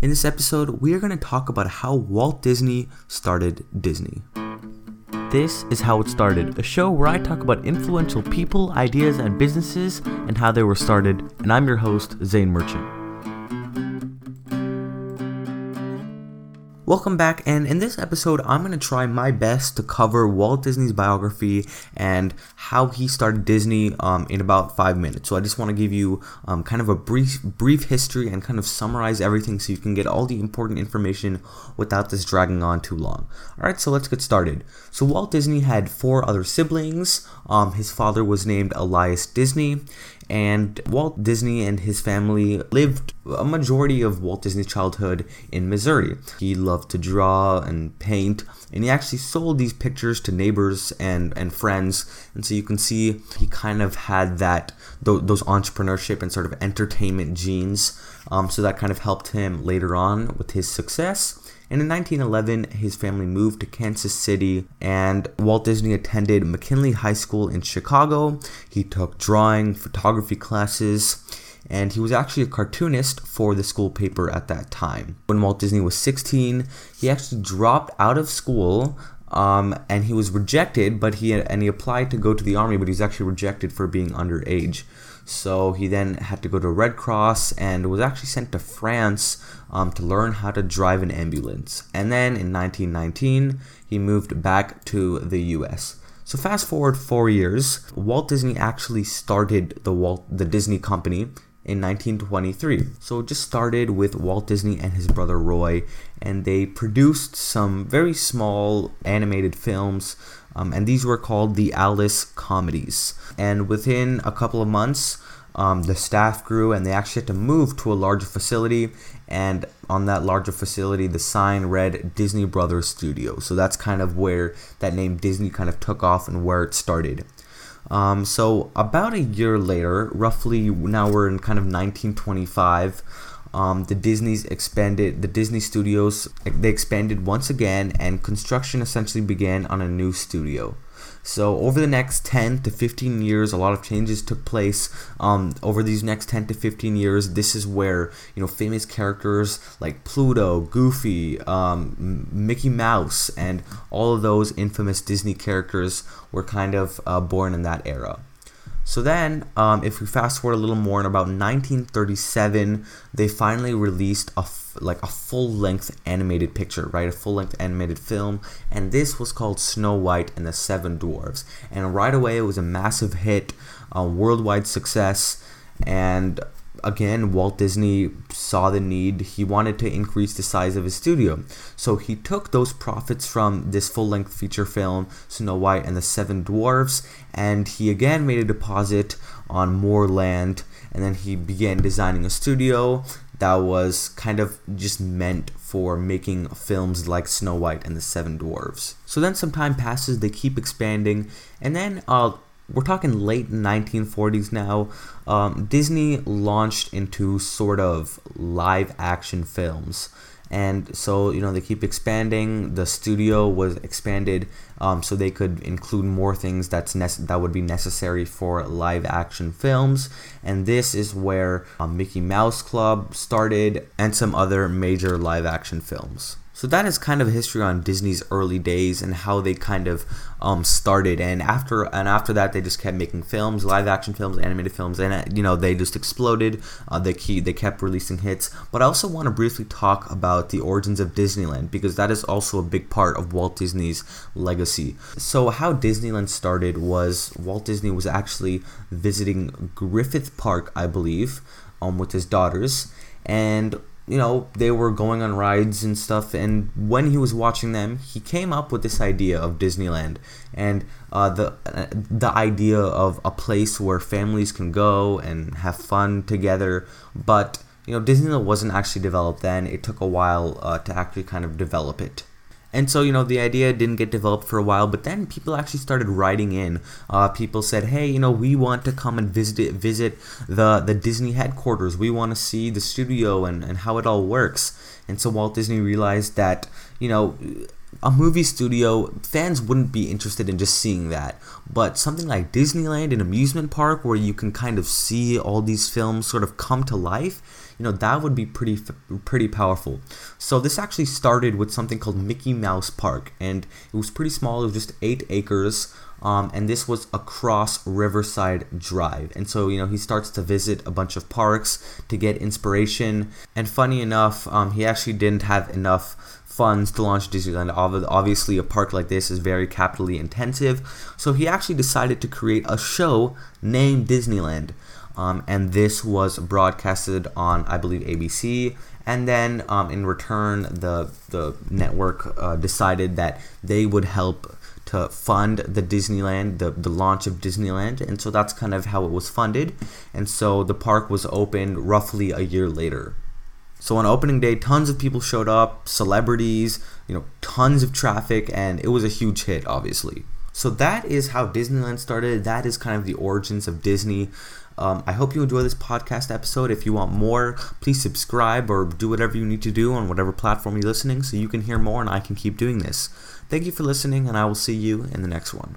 In this episode, we are going to talk about how Walt Disney started Disney. This is How It Started, a show where I talk about influential people, ideas, and businesses and how they were started, and I'm your host, Zane Merchant. Welcome back, and in this episode, I'm going to try my best to cover Walt Disney's biography and how he started Disney um, in about five minutes. So I just want to give you um, kind of a brief brief history and kind of summarize everything so you can get all the important information without this dragging on too long. All right, so let's get started. So Walt Disney had four other siblings. Um, his father was named Elias Disney, and Walt Disney and his family lived a majority of Walt Disney's childhood in Missouri. He loved to draw and paint, and he actually sold these pictures to neighbors and, and friends. And so you can see he kind of had that those entrepreneurship and sort of entertainment genes. Um, so that kind of helped him later on with his success. And in 1911, his family moved to Kansas City, and Walt Disney attended McKinley High School in Chicago. He took drawing, photography classes, and he was actually a cartoonist for the school paper at that time. When Walt Disney was 16, he actually dropped out of school um, and he was rejected, but he and he applied to go to the army, but he was actually rejected for being underage. So he then had to go to Red Cross and was actually sent to France um, to learn how to drive an ambulance. And then in 1919, he moved back to the US. So fast forward four years, Walt Disney actually started the Walt the Disney Company in 1923. So it just started with Walt Disney and his brother Roy, and they produced some very small animated films um, and these were called the Alice comedies. And within a couple of months, um, the staff grew and they actually had to move to a larger facility. And on that larger facility, the sign read Disney Brothers Studio. So that's kind of where that name Disney kind of took off and where it started. Um, so about a year later, roughly now we're in kind of 1925 um, the Disney's expanded the Disney Studios they expanded once again and construction essentially began on a new studio. So over the next 10 to 15 years, a lot of changes took place. Um, over these next 10 to 15 years, this is where you know famous characters like Pluto, Goofy, um, Mickey Mouse, and all of those infamous Disney characters were kind of uh, born in that era. So then, um, if we fast forward a little more, in about 1937, they finally released a f- like a full-length animated picture, right? A full-length animated film, and this was called Snow White and the Seven Dwarfs. And right away, it was a massive hit, a worldwide success, and again, Walt Disney saw the need. He wanted to increase the size of his studio. So he took those profits from this full length feature film, Snow White and the Seven Dwarfs, and he again made a deposit on more land. And then he began designing a studio that was kind of just meant for making films like Snow White and the Seven Dwarfs. So then some time passes, they keep expanding, and then uh, we're talking late 1940s now. Um, Disney launched into sort of live action films. And so, you know, they keep expanding. The studio was expanded um, so they could include more things that's nece- that would be necessary for live action films. And this is where um, Mickey Mouse Club started and some other major live action films. So that is kind of history on Disney's early days and how they kind of um, started. And after and after that, they just kept making films, live action films, animated films, and uh, you know they just exploded. Uh, they key, they kept releasing hits. But I also want to briefly talk about the origins of Disneyland because that is also a big part of Walt Disney's legacy. So how Disneyland started was Walt Disney was actually visiting Griffith Park, I believe, um, with his daughters, and you know, they were going on rides and stuff. And when he was watching them, he came up with this idea of Disneyland and uh, the uh, the idea of a place where families can go and have fun together. But you know, Disneyland wasn't actually developed then. It took a while uh, to actually kind of develop it. And so, you know, the idea didn't get developed for a while, but then people actually started writing in. Uh, people said, "Hey, you know, we want to come and visit it, visit the the Disney headquarters. We want to see the studio and and how it all works." And so Walt Disney realized that, you know, a movie studio, fans wouldn't be interested in just seeing that. But something like Disneyland, an amusement park where you can kind of see all these films sort of come to life, you know, that would be pretty pretty powerful. So this actually started with something called Mickey Mouse Park, and it was pretty small. It was just eight acres. Um, and this was across Riverside Drive. And so, you know, he starts to visit a bunch of parks to get inspiration. And funny enough, um, he actually didn't have enough funds to launch Disneyland. Obviously, a park like this is very capitally intensive, so he actually decided to create a show named Disneyland. Um, and this was broadcasted on, I believe, ABC. And then, um, in return, the the network uh, decided that they would help to fund the Disneyland, the, the launch of Disneyland. And so that's kind of how it was funded. And so the park was opened roughly a year later. So on opening day, tons of people showed up, celebrities, you know, tons of traffic, and it was a huge hit, obviously. So that is how Disneyland started. That is kind of the origins of Disney. Um, I hope you enjoy this podcast episode. If you want more, please subscribe or do whatever you need to do on whatever platform you're listening so you can hear more and I can keep doing this. Thank you for listening, and I will see you in the next one.